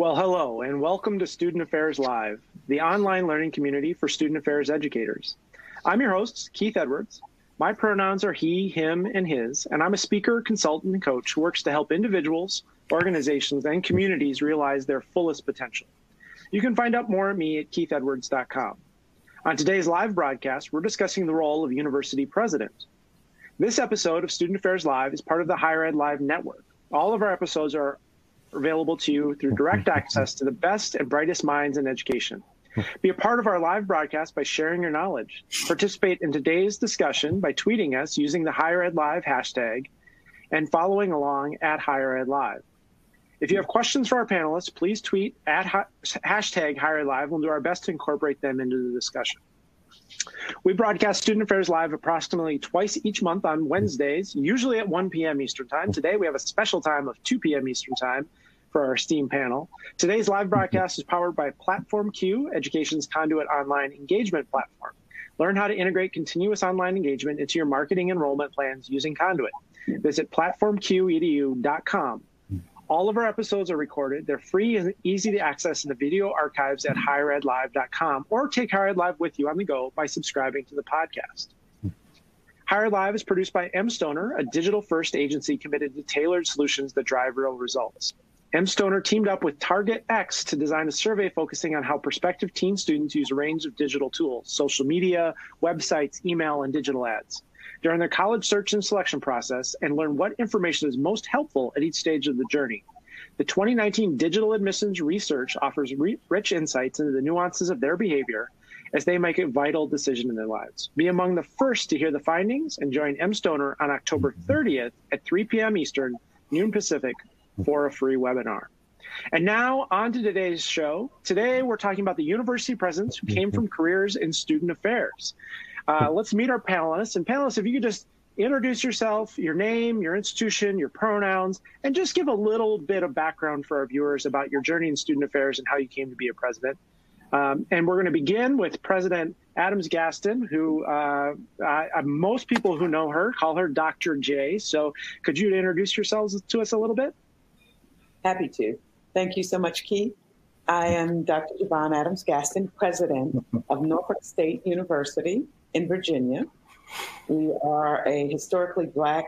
Well, hello, and welcome to Student Affairs Live, the online learning community for student affairs educators. I'm your host, Keith Edwards. My pronouns are he, him, and his, and I'm a speaker, consultant, and coach who works to help individuals, organizations, and communities realize their fullest potential. You can find out more at me at keithedwards.com. On today's live broadcast, we're discussing the role of university president. This episode of Student Affairs Live is part of the Higher Ed Live network. All of our episodes are available to you through direct access to the best and brightest minds in education. Be a part of our live broadcast by sharing your knowledge. Participate in today's discussion by tweeting us using the Higher Ed Live hashtag and following along at Higher Ed Live. If you have questions for our panelists, please tweet at hashtag Higher Ed Live. We'll do our best to incorporate them into the discussion. We broadcast Student Affairs Live approximately twice each month on Wednesdays, usually at 1 p.m. Eastern Time. Today we have a special time of 2 p.m. Eastern Time for our STEAM panel. Today's live broadcast is powered by Platform Q, Education's conduit online engagement platform. Learn how to integrate continuous online engagement into your marketing enrollment plans using Conduit. Visit platformqedu.com. All of our episodes are recorded. They're free and easy to access in the video archives at higheredlive.com or take Higher Ed Live with you on the go by subscribing to the podcast. Higher Live is produced by mStoner, a digital first agency committed to tailored solutions that drive real results. mStoner teamed up with TargetX to design a survey focusing on how prospective teen students use a range of digital tools, social media, websites, email, and digital ads during their college search and selection process and learn what information is most helpful at each stage of the journey. The 2019 Digital Admissions Research offers re- rich insights into the nuances of their behavior as they make a vital decision in their lives. Be among the first to hear the findings and join mStoner on October 30th at 3 p.m. Eastern, noon Pacific for a free webinar. And now on to today's show. Today we're talking about the university presidents who came from careers in student affairs. Uh, let's meet our panelists. And panelists, if you could just introduce yourself, your name, your institution, your pronouns, and just give a little bit of background for our viewers about your journey in student affairs and how you came to be a president. Um, and we're going to begin with President Adams Gaston, who uh, most people who know her call her Dr. J. So could you introduce yourselves to us a little bit? Happy to. Thank you so much, Keith. I am Dr. Javaune Adams Gaston, president of Norfolk State University in Virginia. We are a historically black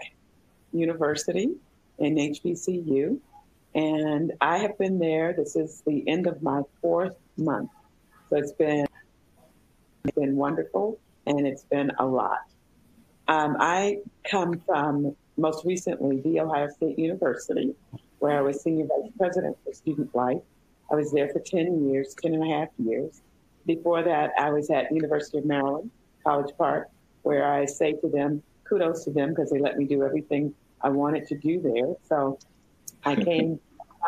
university in HBCU, and I have been there. This is the end of my fourth month. So it's been, it's been wonderful and it's been a lot. Um, I come from most recently The Ohio State University, where I was senior vice president for student life. I was there for 10 years, 10 and a half years. Before that, I was at University of Maryland, College Park, where I say to them, kudos to them because they let me do everything I wanted to do there. So I came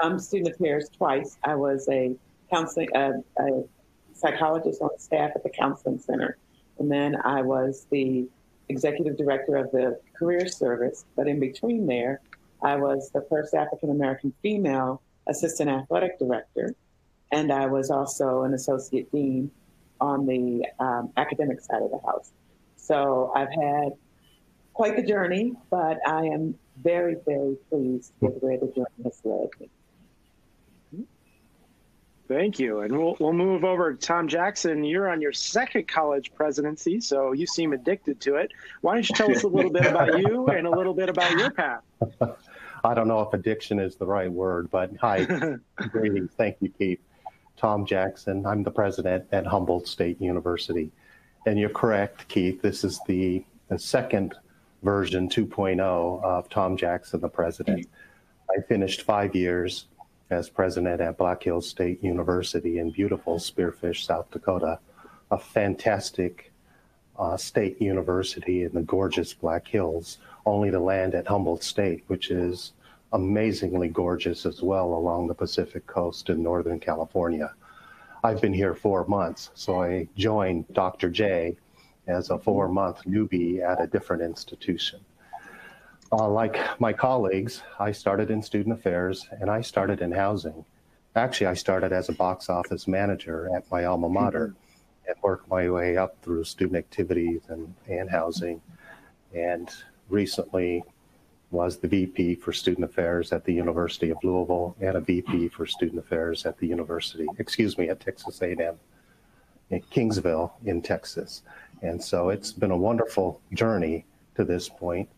um, student affairs twice. I was a counseling, uh, a psychologist on staff at the counseling center. And then I was the executive director of the career service. But in between there, I was the first African American female assistant athletic director, and I was also an associate dean on the um, academic side of the house. So I've had quite the journey, but I am very, very pleased with where the journey has led me. Thank you. And we'll, we'll move over to Tom Jackson. You're on your second college presidency, so you seem addicted to it. Why don't you tell us a little bit about you and a little bit about your path? I don't know if addiction is the right word, but hi, greetings. Thank you, Keith. Tom Jackson. I'm the president at Humboldt State University. And you're correct, Keith. This is the, the second version 2.0 of Tom Jackson, the president. I finished five years as president at Black Hills State University in beautiful Spearfish, South Dakota, a fantastic uh, state university in the gorgeous Black Hills only to land at Humboldt State, which is amazingly gorgeous as well along the Pacific coast in Northern California. I've been here four months, so I joined Dr. J as a four month newbie at a different institution. Uh, like my colleagues, I started in student affairs and I started in housing. Actually, I started as a box office manager at my alma mater and worked my way up through student activities and, and housing. And recently was the VP for Student Affairs at the University of Louisville and a VP for Student Affairs at the University, excuse me, at Texas A&M in Kingsville in Texas. And so it's been a wonderful journey to this point.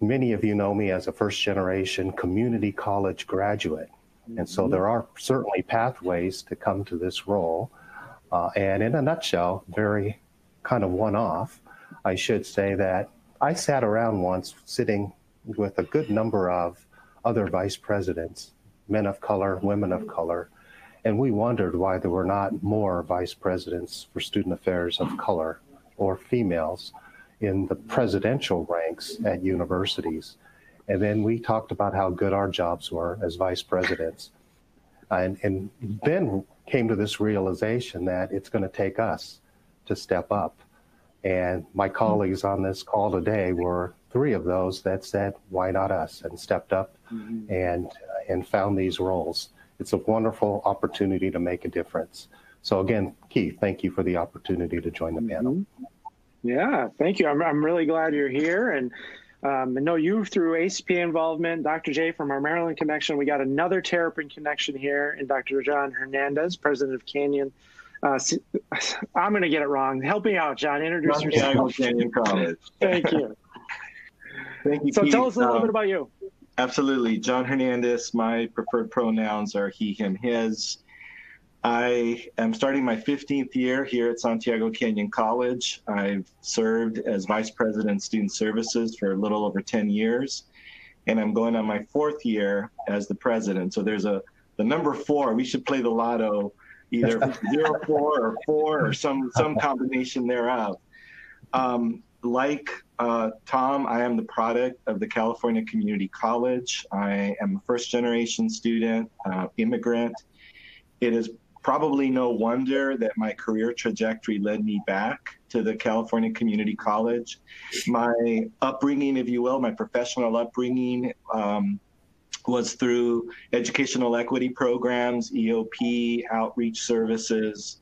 Many of you know me as a first generation community college graduate. And so there are certainly pathways to come to this role. Uh, and in a nutshell, very kind of one off, I should say that I sat around once sitting with a good number of other vice presidents, men of color, women of color, and we wondered why there were not more vice presidents for student affairs of color or females in the presidential ranks at universities. And then we talked about how good our jobs were as vice presidents. And, and then came to this realization that it's going to take us to step up. And my colleagues on this call today were three of those that said, why not us? And stepped up mm-hmm. and, and found these roles. It's a wonderful opportunity to make a difference. So again, Keith, thank you for the opportunity to join the panel. Mm-hmm. Yeah, thank you. I'm, I'm really glad you're here. And um, I know you through ACPA involvement, Dr. J from our Maryland connection. We got another Terrapin connection here, and Dr. John Hernandez, president of Canyon. Uh, I'm going to get it wrong. Help me out, John. Introduce yourself. Canyon College. Thank you. Thank you. So Keith. tell us a little um, bit about you. Absolutely. John Hernandez. My preferred pronouns are he, him, his. I am starting my 15th year here at Santiago Canyon College. I've served as Vice President Student Services for a little over 10 years, and I'm going on my fourth year as the president. So there's a the number four. We should play the lotto, either zero four or four or some some combination thereof. Um, like uh, Tom, I am the product of the California Community College. I am a first generation student, uh, immigrant. It is probably no wonder that my career trajectory led me back to the California Community College. My upbringing, if you will, my professional upbringing um, was through educational equity programs, EOP, outreach services.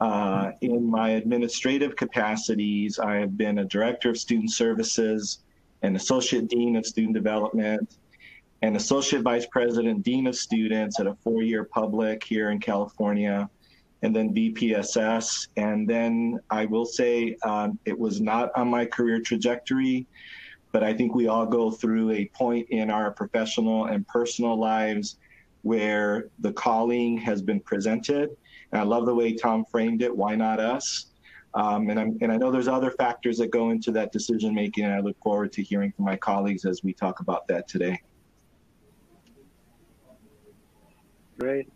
Uh, in my administrative capacities, I have been a director of student services, an associate dean of student development, and associate vice president, dean of students at a four-year public here in California, and then VPSS. And then I will say um, it was not on my career trajectory, but I think we all go through a point in our professional and personal lives where the calling has been presented. And I love the way Tom framed it. Why not us? Um, and, and, i know there's other factors that go into that decision making. And I look forward to hearing from my colleagues as we talk about that today. Great.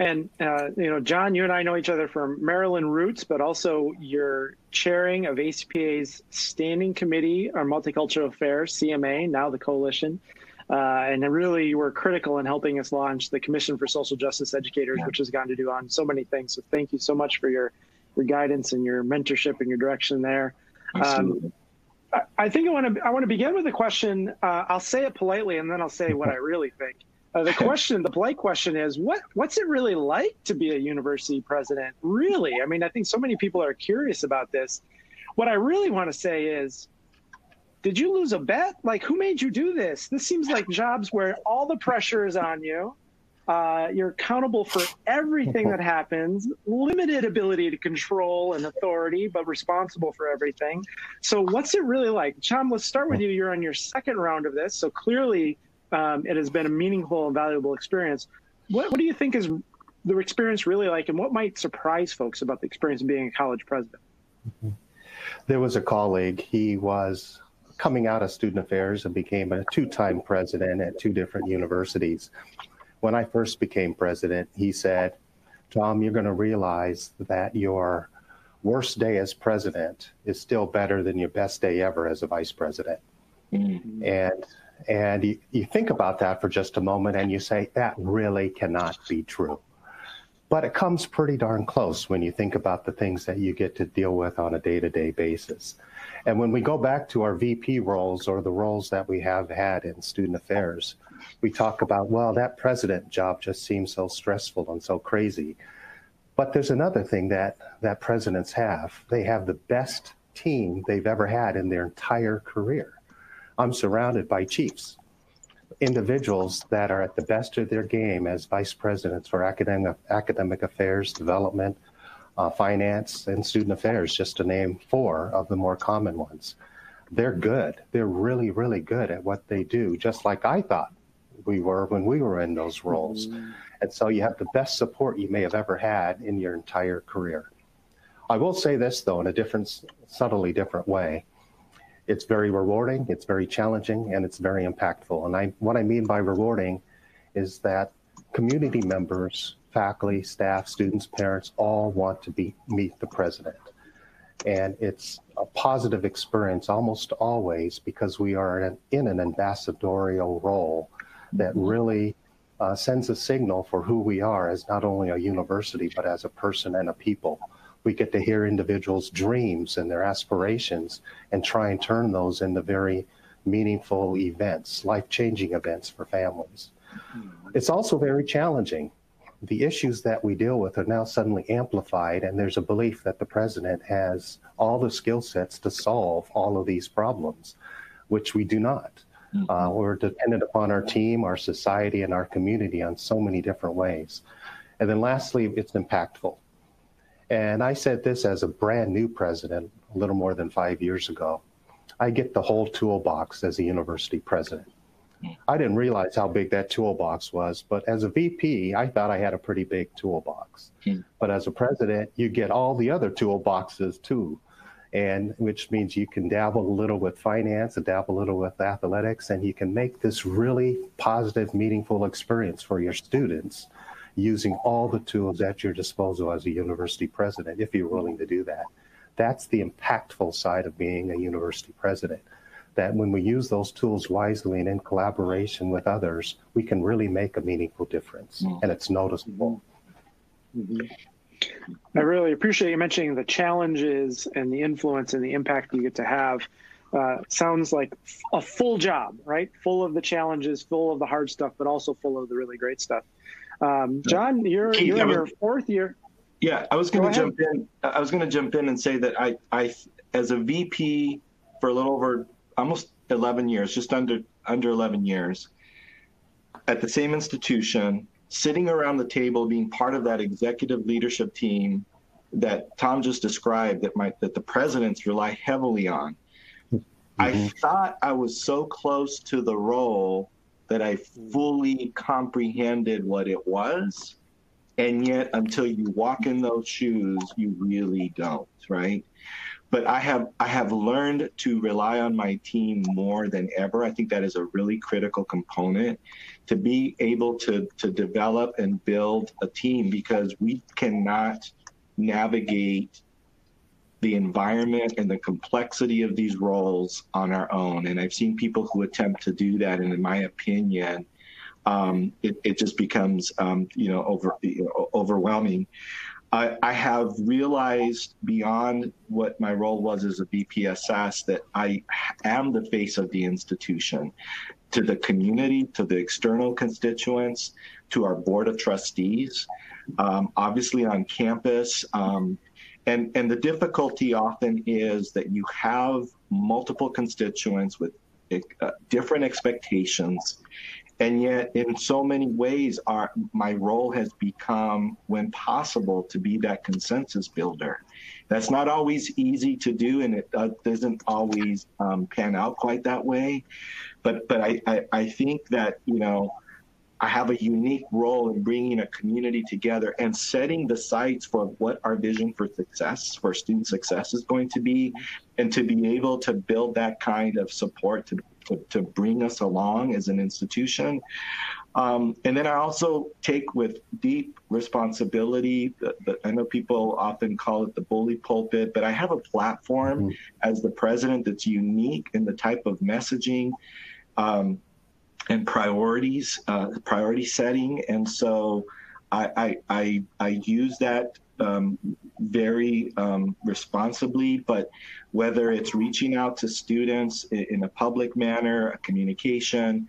And, uh, you know, John, you and I know each other from Maryland roots, but also you're chairing of ACPA's Standing Committee on Multicultural Affairs, CMA, now the coalition. Uh, and really, you were critical in helping us launch the Commission for Social Justice Educators, yeah. which has gone to do on so many things. So thank you so much for your, your guidance and your mentorship and your direction there. Um, I, I, think I want to I want to begin with a question. Uh, I'll say it politely, and then I'll say what I really think. Uh, the question, the polite question is, what what's it really like to be a university president? Really, I mean, I think so many people are curious about this. What I really want to say is, did you lose a bet? Like, who made you do this? This seems like jobs where all the pressure is on you. Uh, you're accountable for everything that happens, limited ability to control and authority, but responsible for everything. So, what's it really like? Tom, let's start with you. You're on your second round of this. So, clearly, um, it has been a meaningful and valuable experience. What, what do you think is the experience really like, and what might surprise folks about the experience of being a college president? Mm-hmm. There was a colleague. He was coming out of student affairs and became a two-time president at two different universities. When I first became president, he said, "Tom, you're going to realize that your worst day as president is still better than your best day ever as a vice president." Mm-hmm. And and you, you think about that for just a moment and you say, that really cannot be true. But it comes pretty darn close when you think about the things that you get to deal with on a day to day basis. And when we go back to our VP roles or the roles that we have had in student affairs, we talk about, well, that president job just seems so stressful and so crazy. But there's another thing that, that presidents have they have the best team they've ever had in their entire career. I'm surrounded by chiefs, individuals that are at the best of their game as vice presidents for academic, academic affairs, development, uh, finance, and student affairs, just to name four of the more common ones. They're good. They're really, really good at what they do, just like I thought we were when we were in those roles. Mm-hmm. And so you have the best support you may have ever had in your entire career. I will say this, though, in a different, subtly different way. It's very rewarding, it's very challenging, and it's very impactful. And I, what I mean by rewarding is that community members, faculty, staff, students, parents all want to be, meet the president. And it's a positive experience almost always because we are in, in an ambassadorial role that mm-hmm. really uh, sends a signal for who we are as not only a university, but as a person and a people. We get to hear individuals' dreams and their aspirations and try and turn those into very meaningful events, life changing events for families. It's also very challenging. The issues that we deal with are now suddenly amplified, and there's a belief that the president has all the skill sets to solve all of these problems, which we do not. Mm-hmm. Uh, we're dependent upon our team, our society, and our community on so many different ways. And then lastly, it's impactful. And I said this as a brand new president a little more than five years ago. I get the whole toolbox as a university president. I didn't realize how big that toolbox was, but as a VP, I thought I had a pretty big toolbox. Hmm. But as a president, you get all the other toolboxes too and which means you can dabble a little with finance and dabble a little with athletics, and you can make this really positive, meaningful experience for your students using all the tools at your disposal as a university president, if you're willing to do that. That's the impactful side of being a university president. That when we use those tools wisely and in collaboration with others, we can really make a meaningful difference, mm-hmm. and it's noticeable. Mm-hmm. I really appreciate you mentioning the challenges and the influence and the impact you get to have. Uh, sounds like a full job, right? Full of the challenges, full of the hard stuff, but also full of the really great stuff. Um, John, you're Keith, you're in your fourth year. Yeah, I was going to jump in. I was going to jump in and say that I, I, as a VP for a little over almost 11 years, just under under 11 years, at the same institution, sitting around the table, being part of that executive leadership team that Tom just described, that my that the presidents rely heavily on. Mm-hmm. I thought I was so close to the role that I hmm. fully comprehended what it was. And yet, until you walk in those shoes, you really don't, right? but I have I have learned to rely on my team more than ever. I think that is a really critical component to be able to to develop and build a team because we cannot navigate the environment and the complexity of these roles on our own. And I've seen people who attempt to do that, and in my opinion, um, it, it just becomes um, you know over you know, overwhelming. I, I, have realized beyond what my role was as a VPSS that I am the face of the institution to the community, to the external constituents, to our board of trustees, um, obviously on campus. Um, and, and the difficulty often is that you have multiple constituents with uh, different expectations. And yet in so many ways our my role has become when possible to be that consensus builder. That's not always easy to do and it uh, doesn't always um, pan out quite that way. But but I, I, I think that you know I have a unique role in bringing a community together and setting the sights for what our vision for success, for student success is going to be, and to be able to build that kind of support to to, to bring us along as an institution. Um, and then I also take with deep responsibility. The, the, I know people often call it the bully pulpit, but I have a platform mm-hmm. as the president that's unique in the type of messaging um, and priorities, uh, priority setting. And so I, I, I, I use that um, very um, responsibly, but whether it's reaching out to students in a public manner, a communication,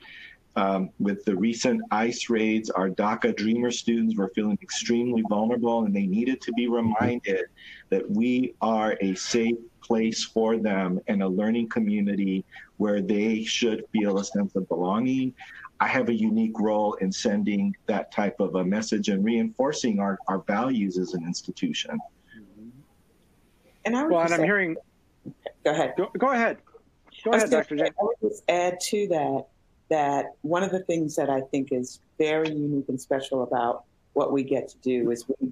um, with the recent ICE raids, our DACA Dreamer students were feeling extremely vulnerable and they needed to be reminded that we are a safe place for them and a learning community where they should feel a sense of belonging. I have a unique role in sending that type of a message and reinforcing our, our values as an institution. Mm-hmm. And I well, and I'm hearing. Go ahead. Go, go ahead. Go ahead, Dr. J. I would just add to that that one of the things that I think is very unique and special about what we get to do is we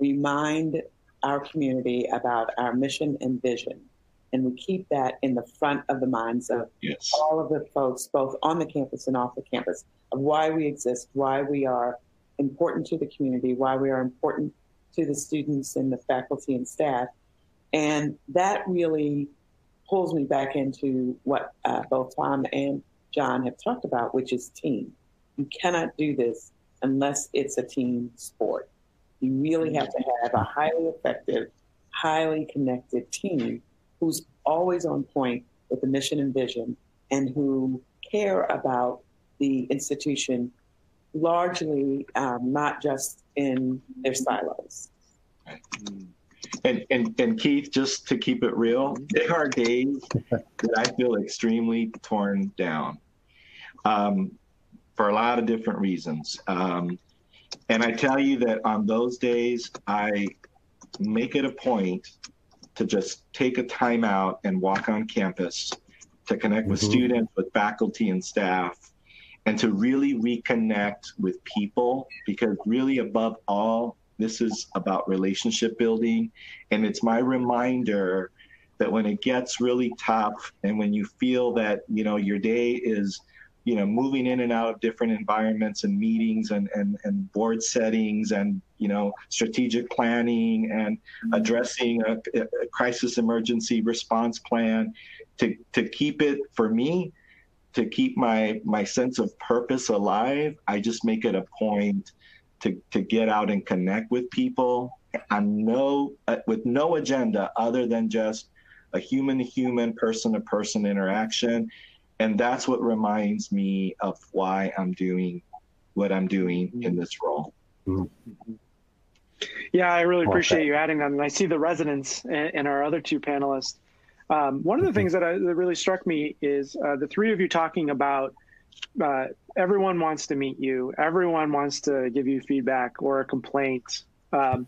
remind our community about our mission and vision. And we keep that in the front of the minds of yes. all of the folks, both on the campus and off the campus, of why we exist, why we are important to the community, why we are important to the students and the faculty and staff. And that really pulls me back into what uh, both Tom and John have talked about, which is team. You cannot do this unless it's a team sport. You really have to have a highly effective, highly connected team who's always on point with the mission and vision and who care about the institution largely um, not just in their silos. And, and, and Keith, just to keep it real, there are days that I feel extremely torn down um, for a lot of different reasons. Um, and I tell you that on those days, I make it a point to just take a time out and walk on campus to connect mm-hmm. with students, with faculty and staff, and to really reconnect with people because really above all, this is about relationship building. And it's my reminder that when it gets really tough and when you feel that, you know, your day is you know moving in and out of different environments and meetings and, and, and board settings and you know strategic planning and addressing a, a crisis emergency response plan to, to keep it for me to keep my my sense of purpose alive. I just make it a point to, to get out and connect with people on no uh, with no agenda other than just a human to human person to person interaction and that's what reminds me of why I'm doing what I'm doing in this role. Mm-hmm. Yeah, I really appreciate you adding that, and I see the resonance in, in our other two panelists. Um, one of the mm-hmm. things that, I, that, really struck me is uh, the three of you talking about uh, everyone wants to meet you, everyone wants to give you feedback or a complaint, um,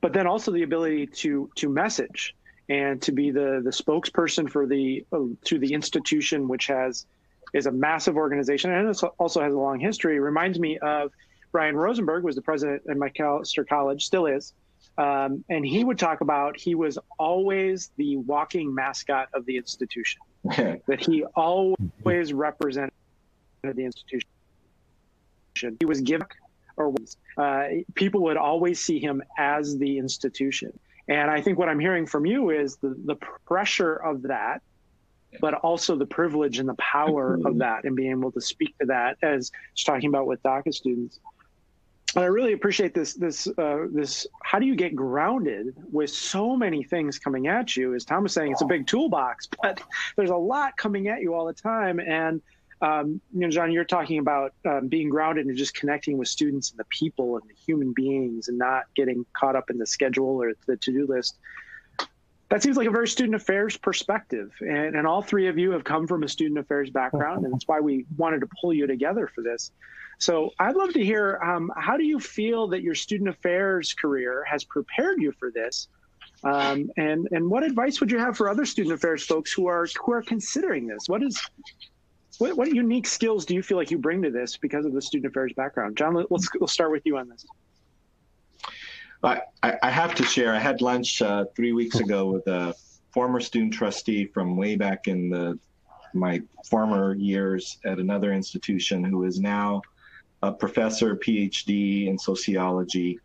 but then also the ability to to message and to be the the spokesperson for the uh, to the institution, which has is a massive organization and also has a long history. Reminds me of Brian Rosenberg was the president at Macalester College, still is, um, and he would talk about he was always the walking mascot of the institution. that he always represented the institution. He was given or uh, people would always see him as the institution. And I think what I'm hearing from you is the, the pressure of that, but also the privilege and the power of that and being able to speak to that as just talking about with DACA students. And I really appreciate this, this, uh, this, how do you get grounded with so many things coming at you? As Tom was saying, it's a big toolbox, but there's a lot coming at you all the time. And um, you know, John, you're talking about um, being grounded and just connecting with students and the people and the human beings and not getting caught up in the schedule or the to-do list. That seems like a very student affairs perspective. And, and all three of you have come from a student affairs background, and that's why we wanted to pull you together for this. So I'd love to hear um, how do you feel that your student affairs career has prepared you for this? Um, and and what advice would you have for other student affairs folks who are who are considering this? What is what, what unique skills do you feel like you bring to this because of the student affairs background? John, let's we'll start with you on this. I, I have to share. I had lunch uh, three weeks ago with a former student trustee from way back in the my former years at another institution who is now a professor, PhD in sociology.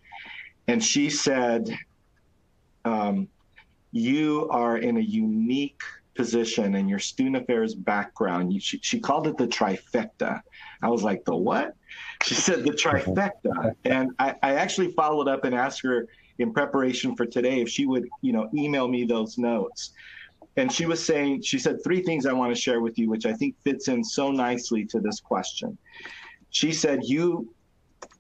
And she said, um, You are in a unique position and your student affairs background. You, she, she called it the trifecta. I was like, the what? She said the trifecta. And I, I actually followed up and asked her in preparation for today if she would, you know, email me those notes. and she was saying, she said three things I want to share with you, which I think fits in so nicely to this question. She said, You,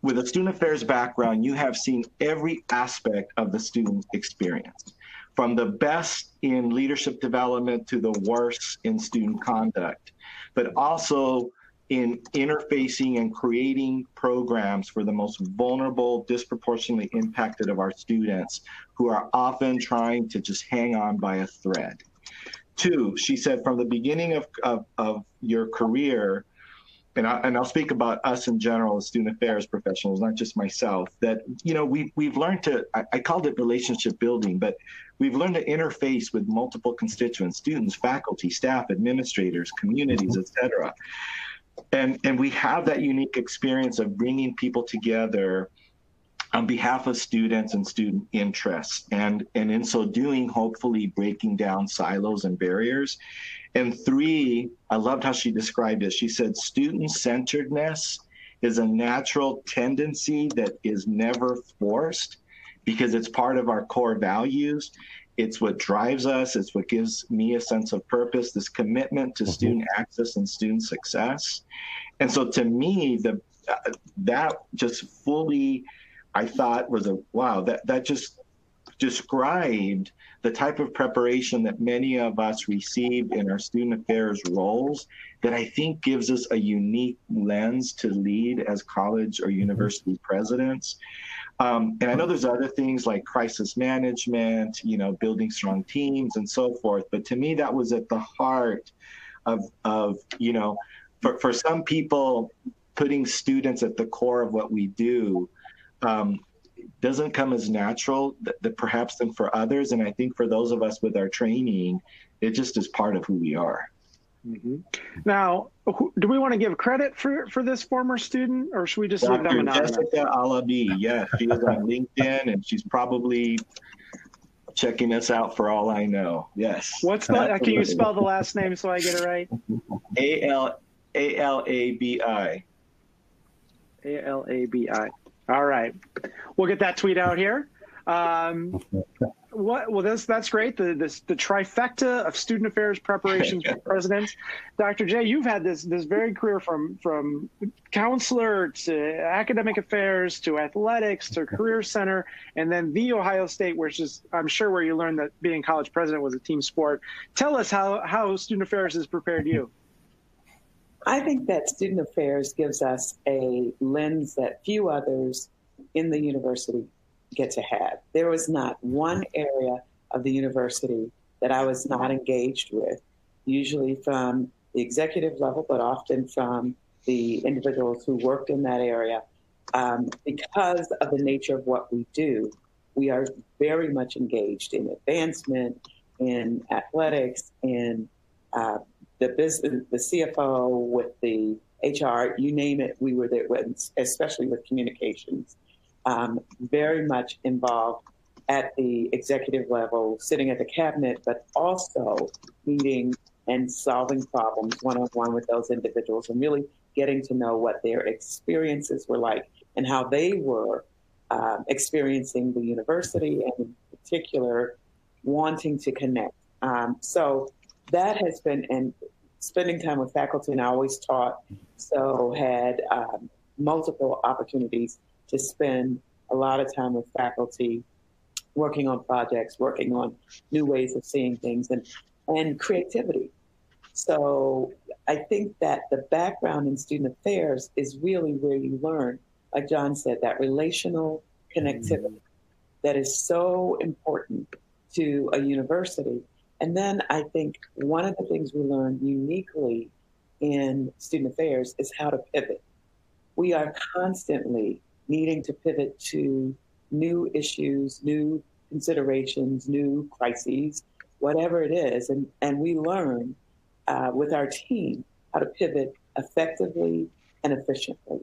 with a student affairs background, you have seen every aspect of the student experience, from the best in leadership development to the worst in student conduct, but also in interfacing and creating programs for the most vulnerable, disproportionately impacted of our students who are often trying to just hang on by a thread. Two, she said, from the beginning of, of, of your career, and, I, and I'll speak about us in general as student affairs professionals, not just myself, that, you know, we, we've learned to, I, I called it relationship building, but we've learned to interface with multiple constituents, students, faculty, staff, administrators, communities, mm-hmm. et cetera. And, and we have that unique experience of bringing people together on behalf of students and student interests and and in so doing hopefully breaking down silos and barriers and three i loved how she described it. She said student centeredness is a natural tendency that is never forced because it's part of our core values. It's what drives us. It's what gives me a sense of purpose this commitment to mm-hmm. student access and student success. And so to me the uh, that just fully I thought was a wow, that, that just described the type of preparation that many of us received in our student affairs roles that I think gives us a unique lens to lead as college or university presidents. Um, and I know there's other things like crisis management, you know, building strong teams and so forth. But to me, that was at the heart of, of you know, for, for some people, putting students at the core of what we do um, doesn't come as natural that, that perhaps than for others. And I think for those of us with our training, it just is part of who we are. Mm-hmm. Now, do we want to give credit for, for this former student, or should we just Dr. leave them anonymous? Jessica Alabi, yes, she is on LinkedIn, and she's probably checking us out for all I know. Yes. What's the? Can you spell the last name so I get it right? A L A L A B I. A L A B I. All right, we'll get that tweet out here. Um, what? Well, that's that's great. The the trifecta of student affairs preparations for presidents. Dr. J, you've had this this very career from from counselor to academic affairs to athletics to career center, and then the Ohio State, which is I'm sure where you learned that being college president was a team sport. Tell us how how student affairs has prepared you. I think that student affairs gives us a lens that few others in the university get to have. There was not one area of the university that I was not engaged with, usually from the executive level, but often from the individuals who worked in that area. Um, because of the nature of what we do, we are very much engaged in advancement, in athletics, in uh, the business, the CFO, with the HR, you name it, we were there, especially with communications. Um, very much involved at the executive level, sitting at the cabinet, but also meeting and solving problems one on one with those individuals and really getting to know what their experiences were like and how they were uh, experiencing the university and, in particular, wanting to connect. Um, so that has been and spending time with faculty and I always taught, so had um, multiple opportunities to spend a lot of time with faculty, working on projects, working on new ways of seeing things, and and creativity. So I think that the background in student affairs is really where you learn, like John said, that relational connectivity that is so important to a university and then I think one of the things we learn uniquely in student affairs is how to pivot. We are constantly needing to pivot to new issues, new considerations, new crises, whatever it is. And, and we learn uh, with our team how to pivot effectively and efficiently.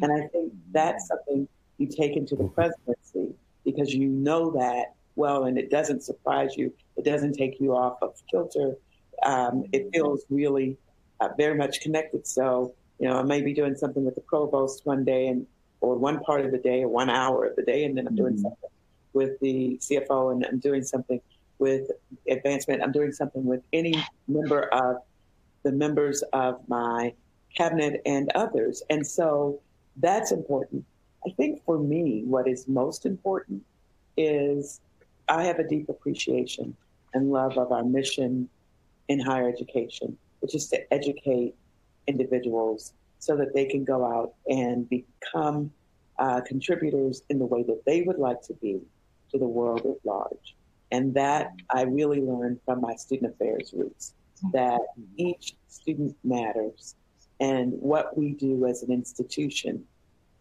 And I think that's something you take into the presidency because you know that well and it doesn't surprise you it doesn't take you off of kilter. Um, it feels really uh, very much connected. So, you know, I may be doing something with the provost one day and or one part of the day or one hour of the day, and then I'm doing mm-hmm. something with the CFO and I'm doing something with advancement. I'm doing something with any member of the members of my cabinet and others. And so that's important. I think for me, what is most important is I have a deep appreciation and love of our mission in higher education, which is to educate individuals so that they can go out and become uh, contributors in the way that they would like to be to the world at large. And that I really learned from my student affairs roots that each student matters and what we do as an institution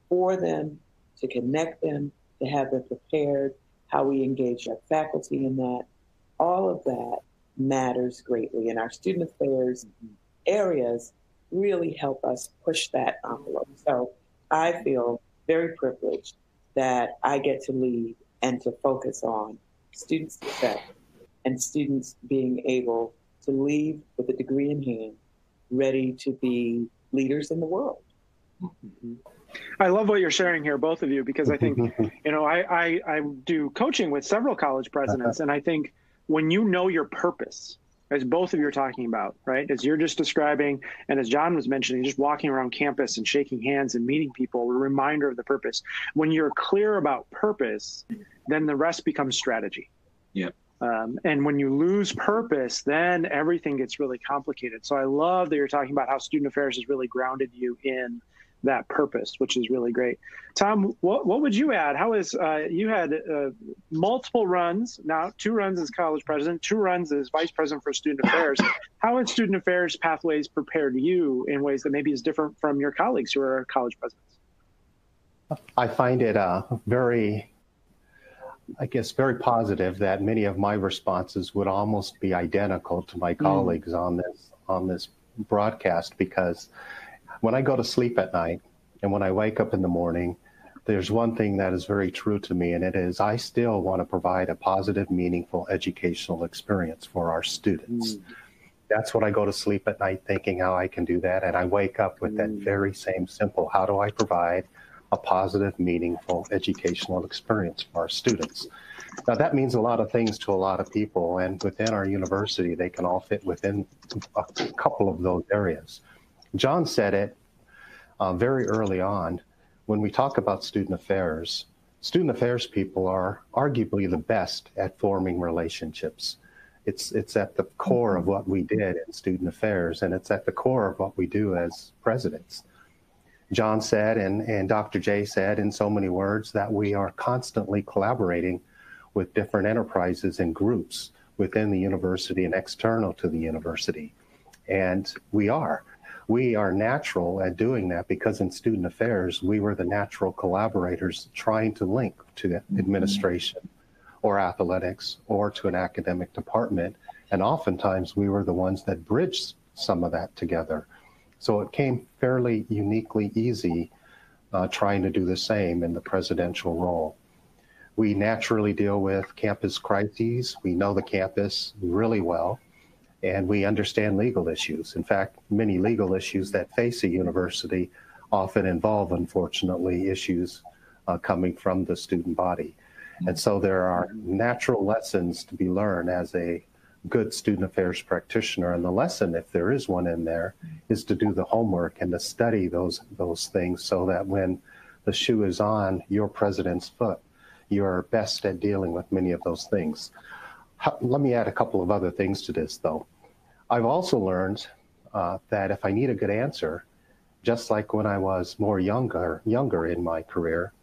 for them, to connect them, to have them prepared, how we engage our faculty in that, all of that matters greatly. And our student affairs areas really help us push that envelope. So I feel very privileged that I get to lead and to focus on student success and students being able to leave with a degree in hand, ready to be leaders in the world. Mm-hmm. I love what you're sharing here, both of you, because I think, you know, I, I, I do coaching with several college presidents, and I think when you know your purpose, as both of you are talking about, right? As you're just describing, and as John was mentioning, just walking around campus and shaking hands and meeting people, a reminder of the purpose. When you're clear about purpose, then the rest becomes strategy. Yeah. Um, and when you lose purpose, then everything gets really complicated. So I love that you're talking about how student affairs has really grounded you in that purpose, which is really great. Tom, what, what would you add? How is uh, you had uh, multiple runs now, two runs as college president, two runs as vice president for student affairs. How has student affairs pathways prepared you in ways that maybe is different from your colleagues who are college presidents? I find it uh, very, I guess, very positive that many of my responses would almost be identical to my hmm. colleagues mm. on this on this broadcast because when I go to sleep at night and when I wake up in the morning, there's one thing that is very true to me, and it is I still want to provide a positive, meaningful educational experience for our students. Mm. That's what I go to sleep at night thinking how I can do that. And I wake up with mm. that very same simple how do I provide a positive, meaningful educational experience for our students? Now, that means a lot of things to a lot of people, and within our university, they can all fit within a couple of those areas. John said it uh, very early on when we talk about student affairs. Student affairs people are arguably the best at forming relationships. It's, it's at the core of what we did in student affairs, and it's at the core of what we do as presidents. John said, and, and Dr. J said in so many words, that we are constantly collaborating with different enterprises and groups within the university and external to the university. And we are we are natural at doing that because in student affairs, we were the natural collaborators trying to link to mm-hmm. administration or athletics or to an academic department. And oftentimes we were the ones that bridged some of that together. So it came fairly uniquely easy uh, trying to do the same in the presidential role. We naturally deal with campus crises. We know the campus really well and we understand legal issues. In fact, many legal issues that face a university often involve, unfortunately, issues uh, coming from the student body. And so there are natural lessons to be learned as a good student affairs practitioner. And the lesson, if there is one in there, is to do the homework and to study those those things so that when the shoe is on your president's foot, you're best at dealing with many of those things. Let me add a couple of other things to this, though. I've also learned uh, that if I need a good answer, just like when I was more younger, younger in my career,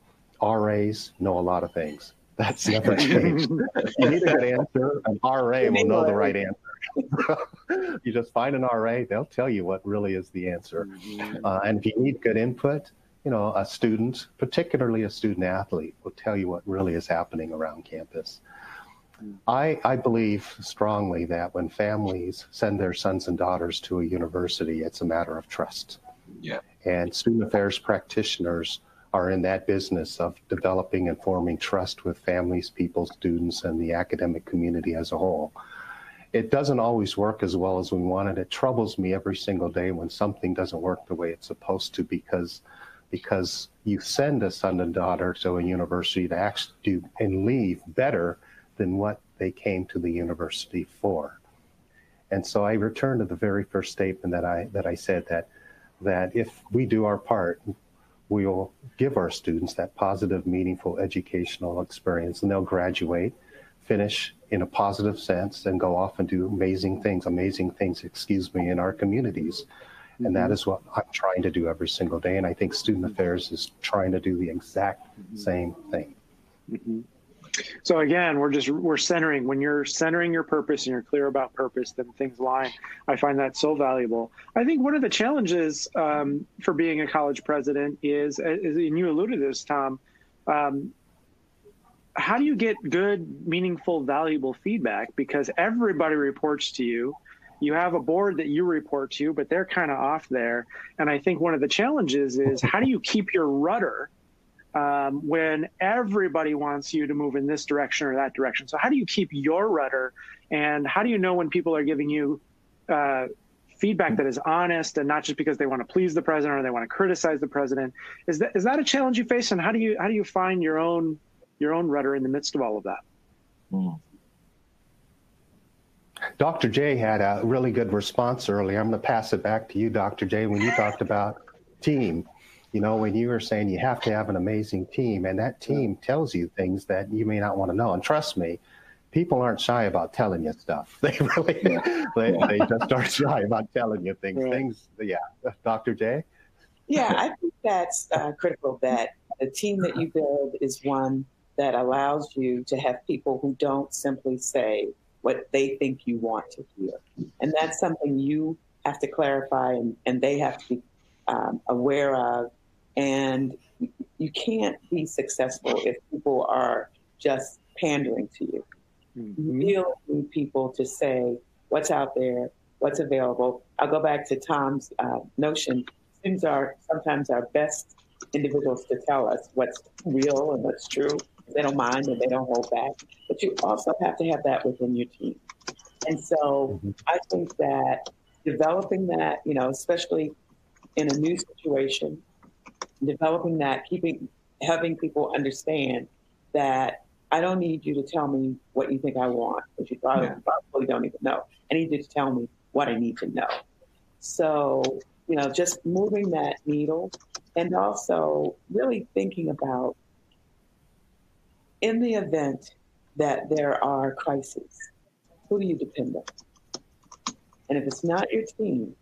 RAs know a lot of things. That's never changed. If you need a good answer, an RA will know the right answer. you just find an RA, they'll tell you what really is the answer. Mm-hmm. Uh, and if you need good input, you know, a student, particularly a student athlete, will tell you what really is happening around campus. I, I believe strongly that when families send their sons and daughters to a university, it's a matter of trust. Yeah. And student affairs practitioners are in that business of developing and forming trust with families, people, students, and the academic community as a whole. It doesn't always work as well as we want, and it troubles me every single day when something doesn't work the way it's supposed to because because you send a son and daughter to a university to actually do and leave better than what they came to the university for. And so I return to the very first statement that I that I said that that if we do our part, we will give our students that positive, meaningful educational experience, and they'll graduate, finish in a positive sense, and go off and do amazing things, amazing things, excuse me, in our communities. Mm-hmm. And that mm-hmm. what I'm trying to do every single day. And I think Student Affairs is trying to do the exact mm-hmm. same thing. Mm-hmm. So again, we're just we're centering. When you're centering your purpose and you're clear about purpose, then things line. I find that so valuable. I think one of the challenges um, for being a college president is, is, and you alluded to this, Tom. Um, how do you get good, meaningful, valuable feedback? Because everybody reports to you. You have a board that you report to, but they're kind of off there. And I think one of the challenges is how do you keep your rudder um, when everybody wants you to move in this direction or that direction. So, how do you keep your rudder? And how do you know when people are giving you uh, feedback that is honest and not just because they want to please the president or they want to criticize the president? Is that is that a challenge you face? And how do you how do you find your own your own rudder in the midst of all of that? Mm. Dr. J had a really good response earlier. I'm going to pass it back to you, Dr. J, when you talked about team you know, when you were saying you have to have an amazing team, and that team tells you things that you may not want to know. And trust me, people aren't shy about telling you stuff. They really, they, they just aren't shy about telling you things. Right. Things, yeah. Dr. J. Yeah, I think that's uh, critical. That the team that you build is one that allows you to have people who don't simply say what they think you want to hear, and that's something you have to clarify, and, and they have to be um, aware of and you can't be successful if people are just pandering to you. Mm-hmm. You really need people to say what's out there, what's available. I'll go back to Tom's uh, notion. Students are sometimes our best individuals to tell us what's real and what's true. They don't mind and they don't hold back. But you also have to have that within your team. And so mm-hmm. I think that developing that, you know, especially in a new situation, developing that, keeping having people understand that I don't need you to tell me what you think I want, because you probably, yeah. probably don't even know. I need you to tell me what I need to know. So, you know, just moving that needle and also really thinking about in the event that there are crises, who do you depend on? And if it's not your team,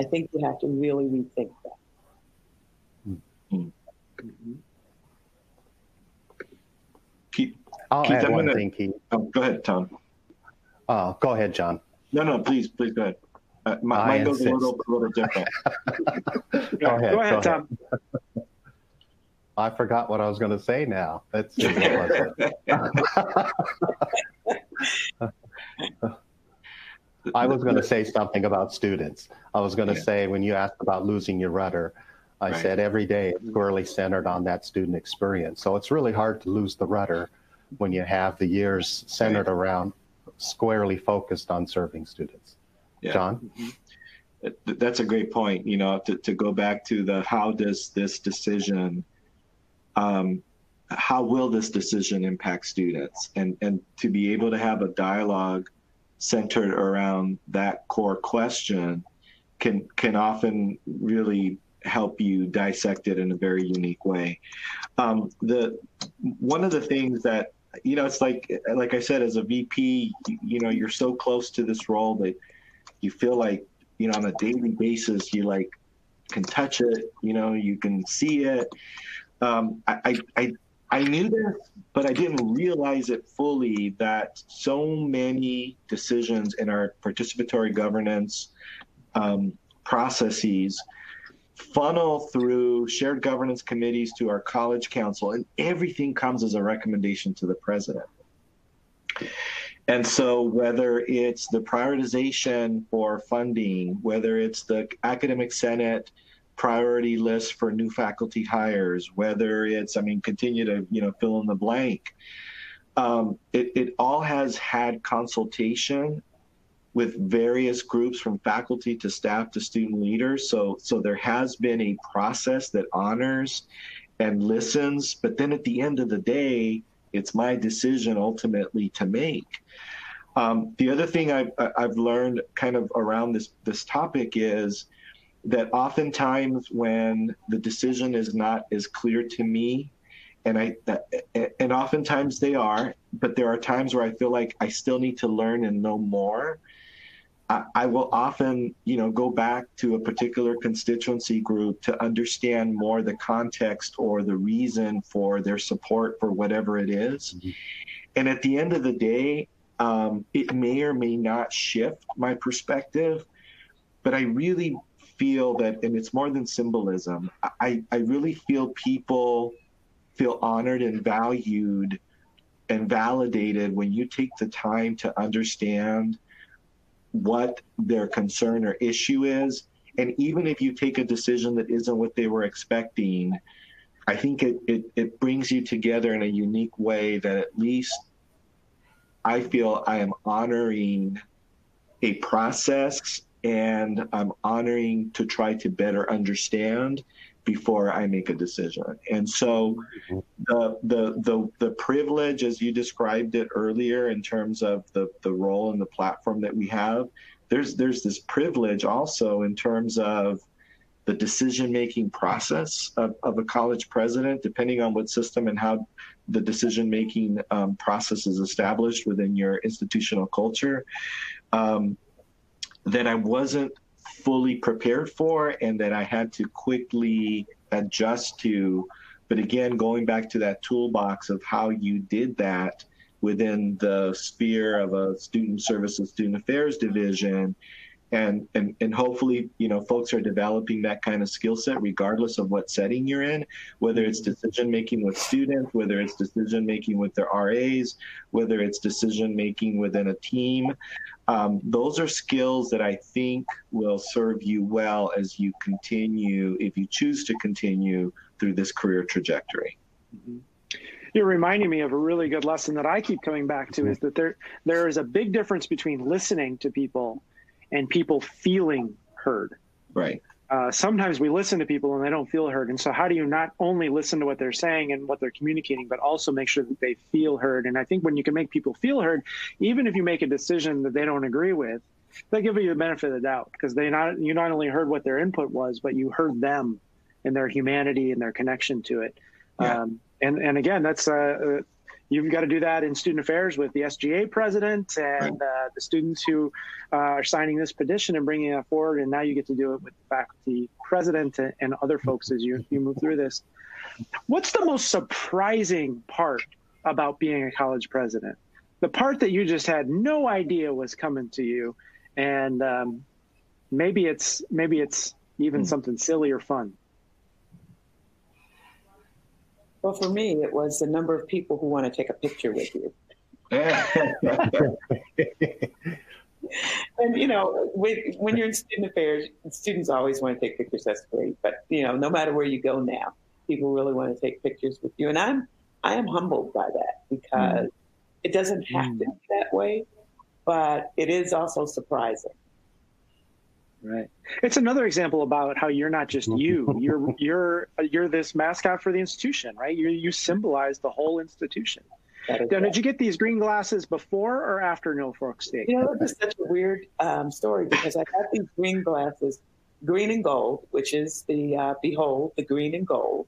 I think you have to really rethink that. Mm-hmm. Keep, I'll keep add one gonna, thing, Keith. Oh, go ahead, Tom. Oh, go ahead, John. No, no, please, please go ahead. Uh, my, mine goes a little, a little different. go ahead, go ahead, Tom. I forgot what I was going to say now. That's I was going to say something about students. I was going to yeah. say when you asked about losing your rudder, I right. said every day it's squarely centered on that student experience. So it's really hard to lose the rudder when you have the years centered right. around squarely focused on serving students. Yeah. John? Mm-hmm. That's a great point. You know, to, to go back to the how does this decision, um, how will this decision impact students? And, and to be able to have a dialogue centered around that core question can, can often really help you dissect it in a very unique way. Um, the one of the things that you know, it's like like I said, as a VP, you, you know, you're so close to this role that you feel like you know on a daily basis you like can touch it. You know, you can see it. Um, I, I I knew this, but I didn't realize it fully that so many decisions in our participatory governance um, processes funnel through shared governance committees to our college council, and everything comes as a recommendation to the president. And so, whether it's the prioritization for funding, whether it's the academic senate priority list for new faculty hires, whether it's, I mean, continue to you know fill in the blank, um, it, it all has had consultation with various groups from faculty to staff to student leaders. So, so there has been a process that honors and listens. But then at the end of the day, it's my decision ultimately to make. Um, the other thing I've, I've learned kind of around this this topic is that oftentimes when the decision is not as clear to me and I and oftentimes they are, but there are times where I feel like I still need to learn and know more. I, I will often, you know, go back to a particular constituency group to understand more the context or the reason for their support for whatever it is. Mm-hmm. And at the end of the day, um, it may or may not shift my perspective, but I really feel that, and it's more than symbolism. I, I really feel people feel honored and valued and validated when you take the time to understand what their concern or issue is. And even if you take a decision that isn't what they were expecting, I think it, it, it brings you together in a unique way that at least I feel I am honoring a process and I'm honoring to try to better understand before I make a decision. And so mm-hmm. the the the the privilege as you described it earlier in terms of the the role and the platform that we have, there's there's this privilege also in terms of the decision making process of, of a college president, depending on what system and how the decision making um, process is established within your institutional culture, um, that I wasn't fully prepared for and that I had to quickly adjust to. But again, going back to that toolbox of how you did that within the sphere of a student services, student affairs division, and and and hopefully you know folks are developing that kind of skill set regardless of what setting you're in whether it's decision making with students whether it's decision making with their ras whether it's decision making within a team. Um, those are skills that i think will serve you well as you continue if you choose to continue through this career trajectory. Mm-hmm. You're reminding me of a really good lesson that I keep coming back to is that there there is a big difference between listening to people and people feeling heard. Right. Uh, sometimes we listen to people and they don't feel heard. And so, how do you not only listen to what they're saying and what they're communicating, but also make sure that they feel heard? And I think when you can make people feel heard, even if you make a decision that they don't agree with, they give you the benefit of the doubt because they not you not only heard what their input was, but you heard them and their humanity and their connection to it. Yeah. Um, and and again, that's uh, uh you've got to do that in student affairs with the SGA president and uh, the students who uh, are signing this petition and bringing it forward. And now you get to do it with the faculty president and other folks as you, you move through this. What's the most surprising part about being a college president? The part that you just had no idea was coming to you, and um, maybe it's maybe it's even hmm. something silly or fun. Well, for me, it was the number of people who want to take a picture with you. and you know, with, when you're in student affairs, students always want to take pictures. That's great, but you know, no matter where you go now, people really want to take pictures with you, and I'm I am humbled by that because mm. it doesn't have mm. to be that way, but it is also surprising. Right. It's another example about how you're not just you. You're you're you're this mascot for the institution, right? You you symbolize the whole institution. Now, did you get these green glasses before or after Norfolk State? You know, this is such a weird um, story because I got these green glasses, green and gold, which is the uh, behold the green and gold.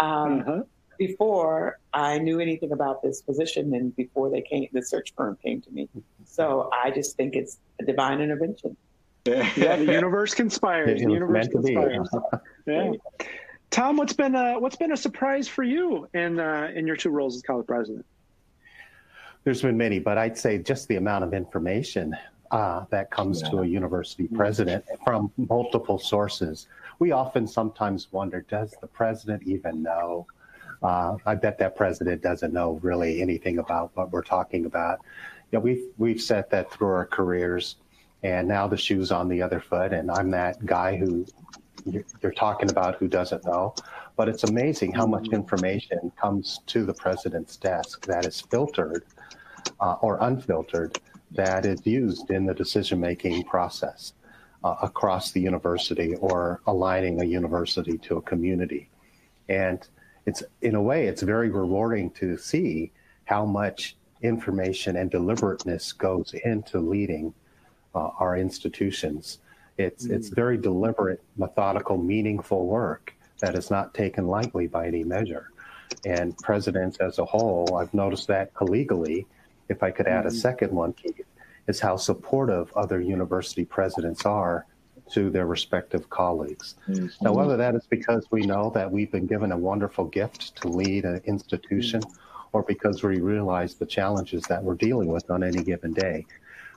Um, uh-huh. Before I knew anything about this position, and before they came, the search firm came to me. So I just think it's a divine intervention yeah, the universe conspires. the universe conspires. yeah. Tom, what's been a, what's been a surprise for you in uh, in your two roles as college president? There's been many, but I'd say just the amount of information uh, that comes yeah. to a university president from multiple sources. We often sometimes wonder, does the president even know? Uh, I bet that president doesn't know really anything about what we're talking about. Yeah, we've we've said that through our careers and now the shoe's on the other foot and i'm that guy who you're, talking about who doesn't know. But it's amazing how much information comes to the president's desk that is filtered uh, or unfiltered that is used in the decision making process uh, across the university or aligning a university to a community. And it's in a way it's very rewarding to see how much information and deliberateness goes into leading uh, our institutions. It's, mm. it's very deliberate, methodical, meaningful work that is not taken lightly by any measure. And presidents as a whole, I've noticed that collegially, if I could add mm. a second one, Keith, is how supportive other university presidents are to their respective colleagues. Mm-hmm. Now, whether that is because we know that we've been given a wonderful gift to lead an institution mm-hmm. or because we realize the challenges that we're dealing with on any given day.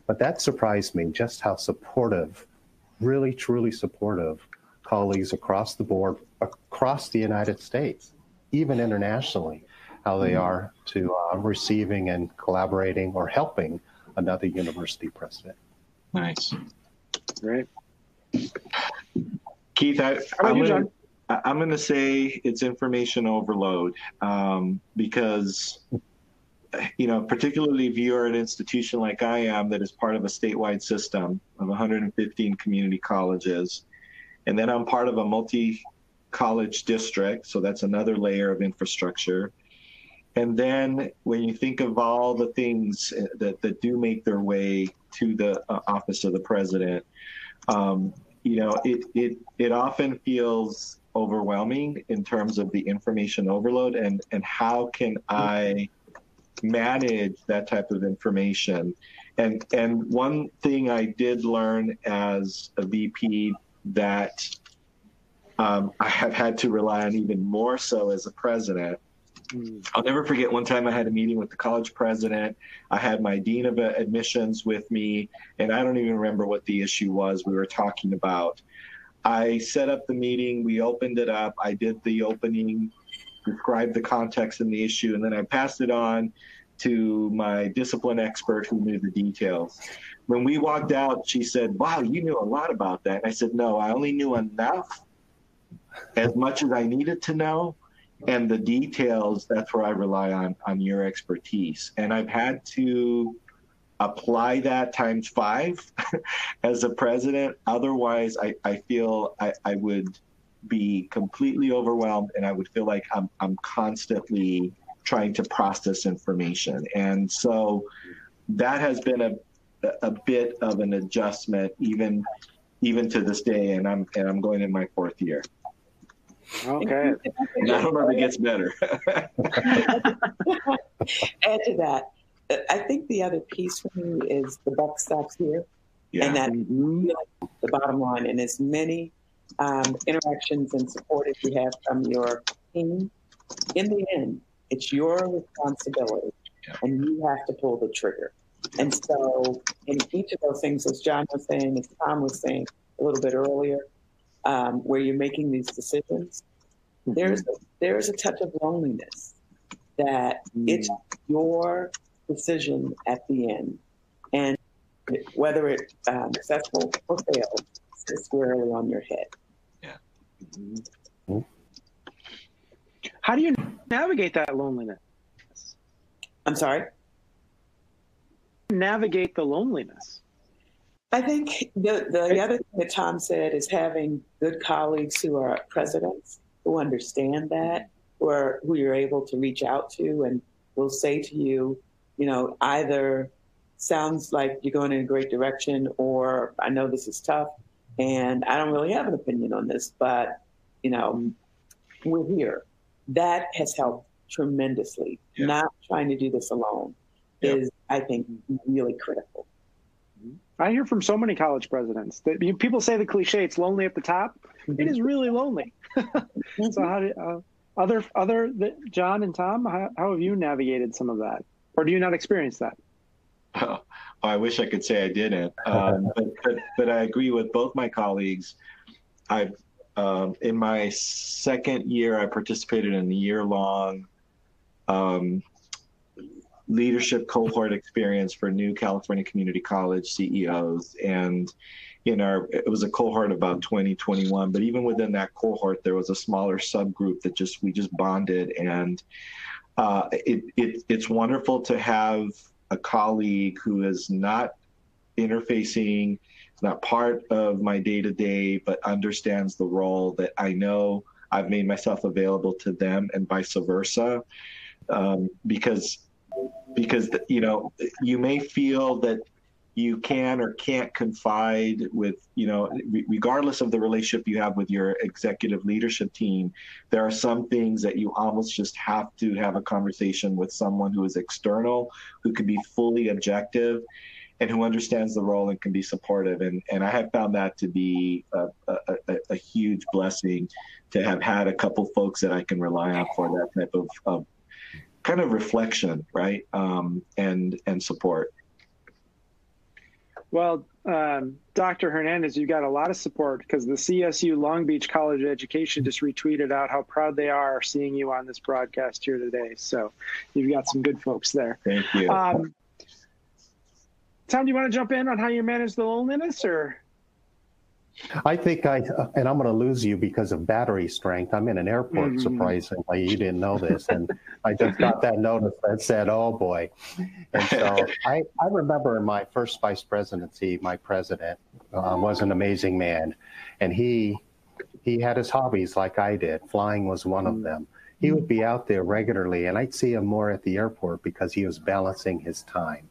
But that surprised me just how supportive, really, truly supportive colleagues across the board, across the United States, even internationally, how they mm-hmm. are to uh, receiving and collaborating or helping another university president. Nice. Great. Keith, I, am gonna, I'm going to say it's information overload um, because, you know, particularly if you're an institution like I am that is part of a statewide system of 115 community colleges, and then I'm part of a multi college district, so that's another layer of infrastructure. And then when you think of all the things that, that do make their way to the uh, office of the president, um, you know, it, it, it often feels overwhelming in terms of the information overload and, and how can I manage that type of information. And, and one thing I did learn as a VP that um, I have had to rely on even more so as a president I'll never forget one time I had a meeting with the college president. I had my dean of admissions with me, and I don't even remember what the issue was we were talking about. I set up the meeting, we opened it up, I did the opening, described the context and the issue, and then I passed it on to my discipline expert who knew the details. When we walked out, she said, Wow, you knew a lot about that. And I said, No, I only knew enough, as much as I needed to know and the details that's where i rely on on your expertise and i've had to apply that times five as a president otherwise i, I feel I, I would be completely overwhelmed and i would feel like i'm, I'm constantly trying to process information and so that has been a, a bit of an adjustment even even to this day and i'm and i'm going in my fourth year Okay. I don't know if it gets better. Add to that, I think the other piece for me is the buck stops here. Yeah. And that mm-hmm. the bottom line, and as many um, interactions and support as you have from your team, in the end, it's your responsibility and you have to pull the trigger. And so, in each of those things, as John was saying, as Tom was saying a little bit earlier, um, where you're making these decisions, mm-hmm. there's a, there's a touch of loneliness that mm-hmm. it's your decision at the end, and whether it's um, successful or failed, sits squarely on your head. How do you navigate that loneliness? I'm sorry. Navigate the loneliness. I think the, the other thing that Tom said is having good colleagues who are presidents who understand that, who are who you're able to reach out to and will say to you, you know, either sounds like you're going in a great direction or I know this is tough and I don't really have an opinion on this, but you know, we're here. That has helped tremendously. Yeah. Not trying to do this alone yep. is, I think, really critical. I hear from so many college presidents that you, people say the cliche, it's lonely at the top. Mm-hmm. It is really lonely. so how do, uh, other other the, John and Tom, how, how, have you navigated some of that, or do you not experience that? Oh, I wish I could say I didn't, um, but, but, but I agree with both my colleagues. I've um, in my second year, I participated in a year long um, leadership cohort experience for new California Community College CEOs. And in our, it was a cohort about 2021, but even within that cohort, there was a smaller subgroup that just, we just bonded. And uh, it, it, it's wonderful to have a colleague who is not interfacing, not part of my day to day, but understands the role that I know I've made myself available to them and vice versa. Um, because because you know you may feel that you can or can't confide with you know regardless of the relationship you have with your executive leadership team there are some things that you almost just have to have a conversation with someone who is external who can be fully objective and who understands the role and can be supportive. And and i have found that to be a, a, a huge blessing to have had a couple folks that i can rely on for that type of, of kind of reflection right? Um, and and support well, um, Dr. Hernandez, you got a lot of support because the CSU Long Beach College of Education just retweeted out how proud they are seeing you on this broadcast here today. So you've got some good folks there. Thank you. Um, Tom, do you want to jump in on how you manage the loneliness or? I think I, and I'm going to lose you because of battery strength. I'm in an airport, mm-hmm. surprisingly. You didn't know this. And I just got that notice that said, oh boy. And so I, I remember in my first vice presidency, my president uh, was an amazing man. And he, he had his hobbies like I did. Flying was one of them. He would be out there regularly, and I'd see him more at the airport because he was balancing his time.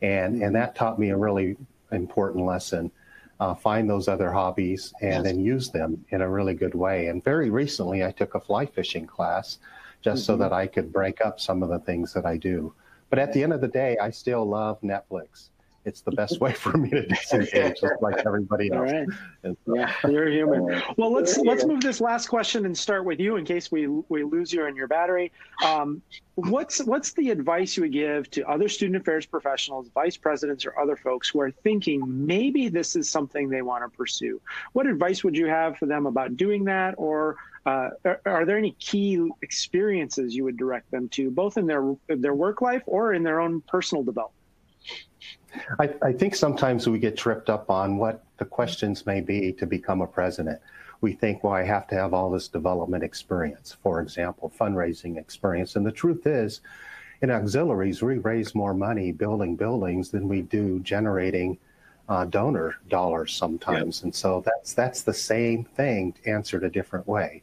And, and that taught me a really important lesson uh, find those other hobbies and then use them in a really good way. And very recently, I took a fly fishing class just mm-hmm. so that I could break up some of the things that I do. But at the end of the day, I still love Netflix it's the best way for me to disengage, just like everybody else. All right. So, yeah, you're human. Well, let's let's move this last question and start with you in case we we lose you and your battery. Um, what's what's the advice you would give to other student affairs professionals, vice presidents, or other folks who are thinking maybe this is something they want to pursue? What advice would you have for them about doing that, or uh, are, are, there any key experiences you would direct them to, both in their their work life or in their own personal development? I, I, think sometimes we get tripped up on what the questions may be to become a president. We think, well, I have to have all this development experience, for example, fundraising experience. And the truth is, in auxiliaries, we raise more money building buildings than we do generating uh, donor dollars sometimes. And so that's that's the same thing answered a different way.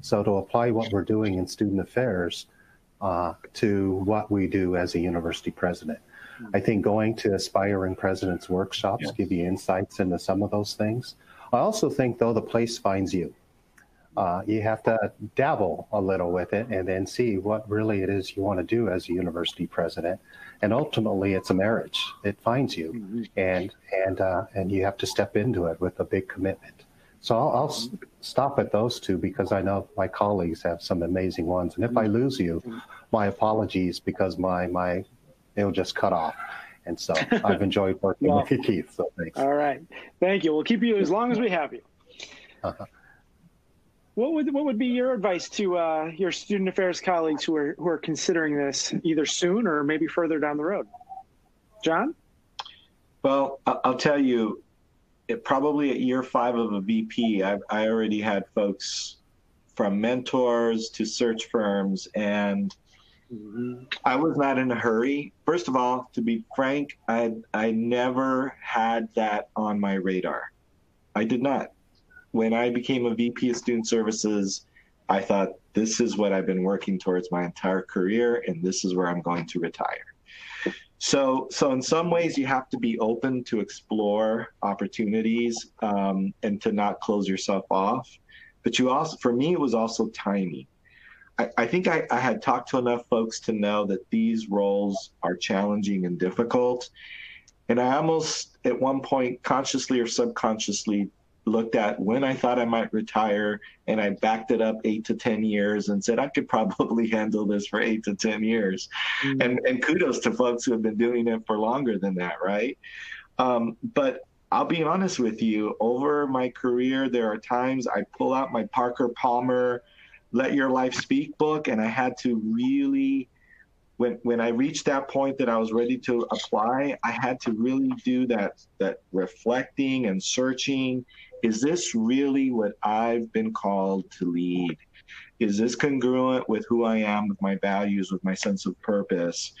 So to apply what we're doing in student affairs uh, to what we do as a university president. I think going to aspiring presidents workshops yes. give you insights into some of those things. I also think though the place finds you. Uh, you have to dabble a little with it and then see what really it is you want to do as a university president. And ultimately, it's a marriage. It finds you, mm-hmm. and and uh, and you have to step into it with a big commitment. So I'll, I'll mm-hmm. stop at those two because I know my colleagues have some amazing ones. And if I lose you, mm-hmm. my apologies because my my it'll just cut off. And so I've enjoyed working well, with you, Keith. So thanks. All right. Thank you. We'll keep you as long as we have you. Uh-huh. What would what would be your advice to uh, your student affairs colleagues who are who are considering this either soon or maybe further down the road? John. Well, I'll tell you, it, probably at year five of a VP, I've, I already had folks from mentors to search firms and Mm-hmm. I was not in a hurry. First of all, to be frank, I I never had that on my radar. I did not. When I became a VP of Student Services, I thought this is what I've been working towards my entire career, and this is where I'm going to retire. So, so in some ways, you have to be open to explore opportunities um, and to not close yourself off. But you also, for me, it was also timing. I, I think I, I had talked to enough folks to know that these roles are challenging and difficult. And I almost, at one point, consciously or subconsciously, looked at when I thought I might retire and I backed it up eight to 10 years and said I could probably handle this for eight to 10 years. Mm-hmm. And, and kudos to folks who have been doing it for longer than that, right? Um, but I'll be honest with you, over my career, there are times I pull out my Parker Palmer let Your Life Speak book, and I had to really when when I reached that point that I was ready to apply, I had to really do that that reflecting and searching. Is this really what I've been called to lead? Is this congruent with who I am, with my values, with my sense of purpose?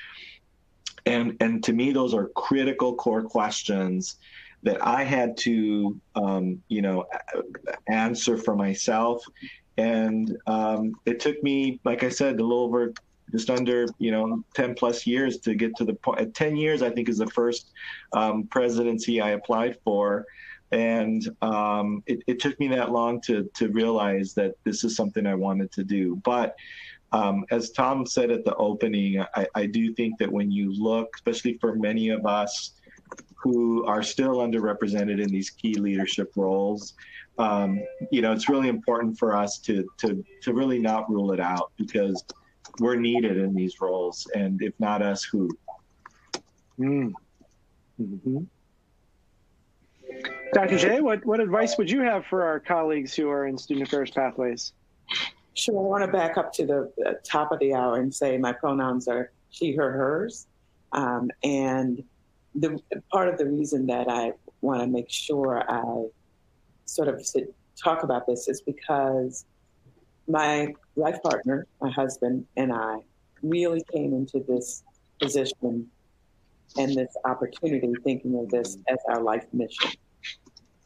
And and to me, those are critical core questions that I had to, um, you know, answer for myself and um, it took me, like I said, a little over just under you know 10 plus years to get to the point 10 years i think is the first um, presidency i applied for. And um, it, it, took me that long to to realize that this is something i wanted to do. But um, as tom said at the opening I, I do think that when you look especially for many of us who are still underrepresented in these key leadership roles um, you know, it's really important for us to to to really not rule it out because we're needed in these roles, and if not us, who? Mm. Mm-hmm. Dr. Jay, what, what advice would you have for our colleagues who are in student affairs pathways? Sure. I want to back up to the, the top of the hour and say my pronouns are she, her, hers. Um, and the part of the reason that I want to make sure I sort of to talk about this is because my life partner, my husband, and I really came into this position and this opportunity thinking of this as our life mission.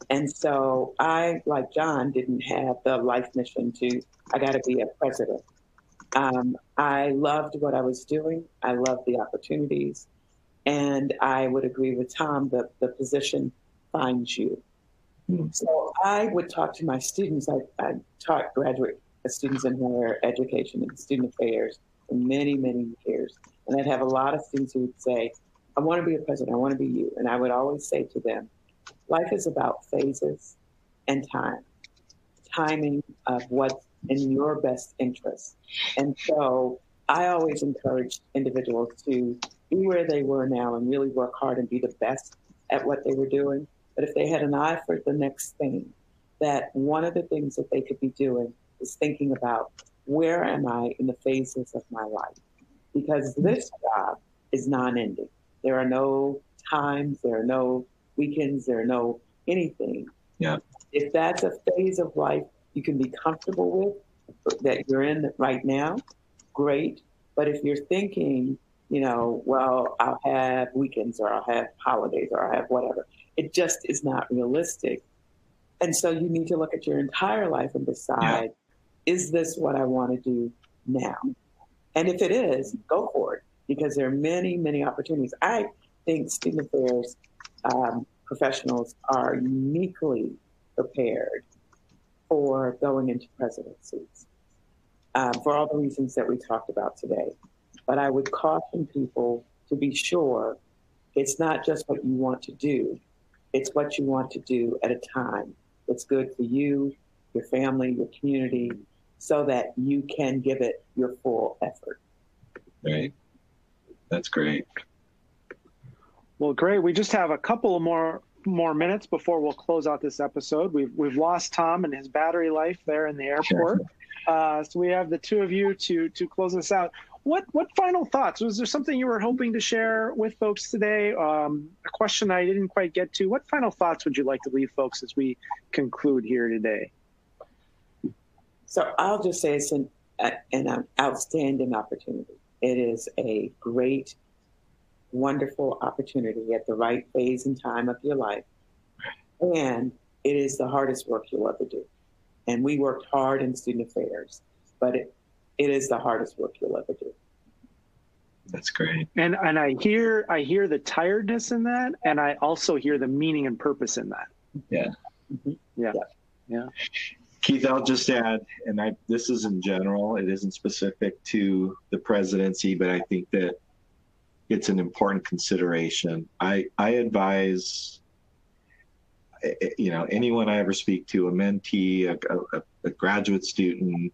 And so I, like John, didn't have the life mission to, I got to be a president. Um, I loved what I was doing. I loved the opportunities. And I would agree with Tom that the position finds you. Mm. So I would talk to my students. I, I taught graduate students in higher education and student affairs for many, many years. And I'd have a lot of students who would say, I want to be a president, I want to be you. And I would always say to them, life is about phases and time, timing of what's in your best interest. And so I always encourage individuals to be where they were now and really work hard and be the best at what they were doing but if they had an eye for the next thing, that one of the things that they could be doing is thinking about where am I in the phases of my life? Because mm-hmm. this job is non ending. There are no times, there are no weekends, there are no anything. Yeah. If that's a phase of life you can be comfortable with that you're in right now, great. But if you're thinking, you know, well, I'll have weekends or I'll have holidays or I'll have whatever, it just is not realistic. And so you need to look at your entire life and decide, yeah. is this what I want to do now? And if it is, go for it because there are many, many opportunities. I think student affairs um, professionals are uniquely prepared for going into presidencies um, for all the reasons that we talked about today. But I would caution people to be sure it's not just what you want to do, it's what you want to do at a time that's good for you, your family, your community, so that you can give it your full effort. Right. That's great. Well, great. We just have a couple of more more minutes before we'll close out this episode. We've we've lost Tom and his battery life there in the airport. Uh, so we have the two of you to to close this out what what final thoughts? Was there something you were hoping to share with folks today? Um, a question I didn't quite get to. What final thoughts would you like to leave folks as we conclude here today? So I'll just say it's an an outstanding opportunity. It is a great, wonderful opportunity at the right phase and time of your life, and it is the hardest work you'll ever do. And we worked hard in student affairs, but it, it is the hardest work you'll ever do. That's great. And and I hear I hear the tiredness in that, and I also hear the meaning and purpose in that. Yeah. Mm-hmm. Yeah. yeah. Yeah. Keith, I'll just add, and I this is in general, it isn't specific to the presidency, but I think that it's an important consideration. I I advise eh, eh, you know anyone I ever speak to, a mentee, a, a, a graduate student,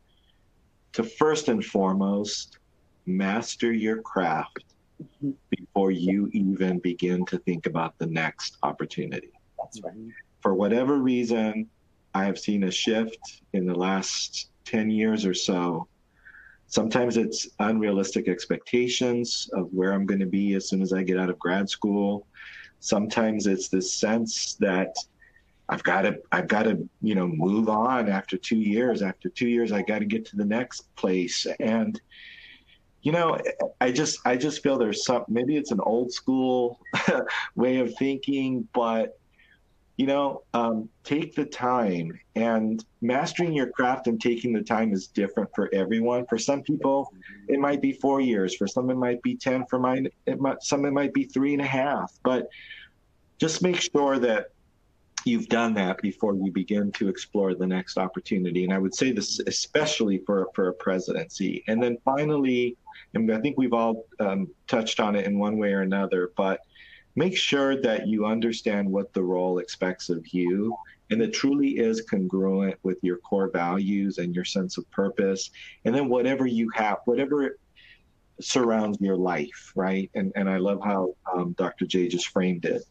to first and foremost master your craft mm-hmm. before you even begin to think about the next opportunity. That's right. For whatever reason, I have seen a shift in the last 10 years or so. Sometimes it's unrealistic expectations of where I'm going to be as soon as I get out of grad school. Sometimes it's this sense that I've got to I've got to you know move on after two years. After two years, I got to get to the next place. And you know, I just I just feel there's some maybe it's an old school way of thinking, but you know, um, take the time and mastering your craft and taking the time is different for everyone. For some people, it might be four years. For some, it might be 10. For mine, it might, some, it might be three and a half. But just make sure that you've done that before you begin to explore the next opportunity. And I would say this especially for, for a presidency. And then finally, and I think we've all um, touched on it in one way or another, but make sure that you understand what the role expects of you and it truly is congruent with your core values and your sense of purpose and then whatever you have whatever surrounds your life right and and i love how um, dr j just framed it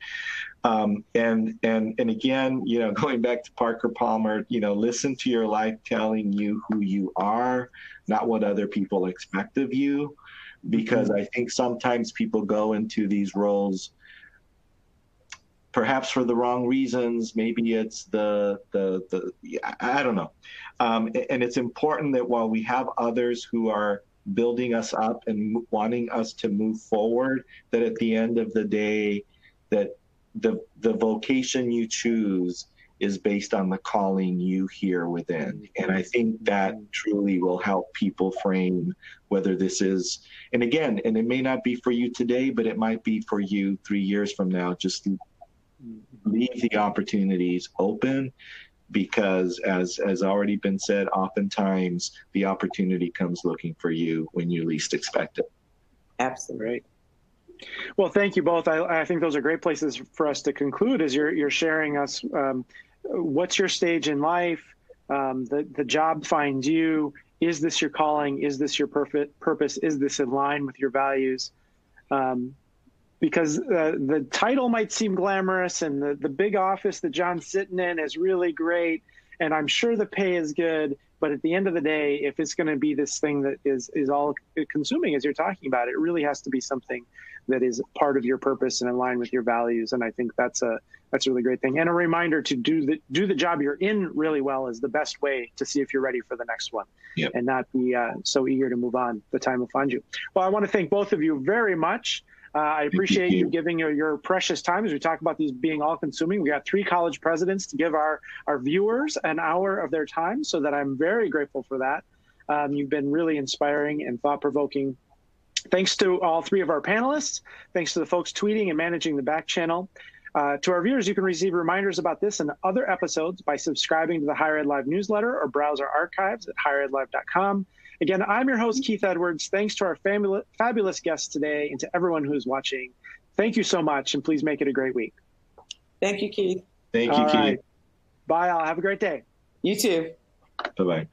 um, and and and again you know going back to parker palmer you know listen to your life telling you who you are not what other people expect of you because mm-hmm. i think sometimes people go into these roles perhaps for the wrong reasons. Maybe it's the the the I don't know. Um, and it's important that while we have others who are building us up and wanting us to move forward, that at the end of the day, that the the vocation you choose is based on the calling you hear within. And I think that truly will help people frame whether this is, and again, and it may not be for you today, but it might be for you three years from now. Just leave the opportunities open because as has already been said oftentimes the opportunity comes looking for you when you least expect it. Absolutely. Right well thank you both. I, I think those are great places for us to conclude as you're, you're sharing us um, what's your stage in life um, the, the job finds you is this your calling is this your perfect purpose is this in line with your values? Um, because uh, the title might seem glamorous and the, the big office that John's sitting in is really great. And I'm sure the pay is good. But at the end of the day, if it's going to be this thing that is, is all consuming, as you're talking about, it really has to be something that is part of your purpose and in line with your values. And I think that's a that's a really great thing. And a reminder to do the do the job you're in really well is the best way to see if you're ready for the next one, yep. and not be uh, so eager to move on. The time will find you. Well, I want to thank both of you very much. Uh, I appreciate you. you giving your, your, precious time as we talk about these being all consuming. We got three college presidents to give our, our viewers an hour of their time, so that I'm very grateful for that. Um, you've been really inspiring and thought provoking. Thanks to all three of our panelists. Thanks to the folks tweeting and managing the back channel. Uh, to our viewers, you can receive reminders about this and other episodes by subscribing to the Higher Ed Live newsletter or browse our archives at higheredlive.com. Again, I'm your host, Keith Edwards. Thanks to our family, fabulous guests today and to everyone who's watching. Thank you so much, and please make it a great week. Thank you, Keith. Thank you, All Keith. Right. Bye, all. Have a great day. You too. Bye bye.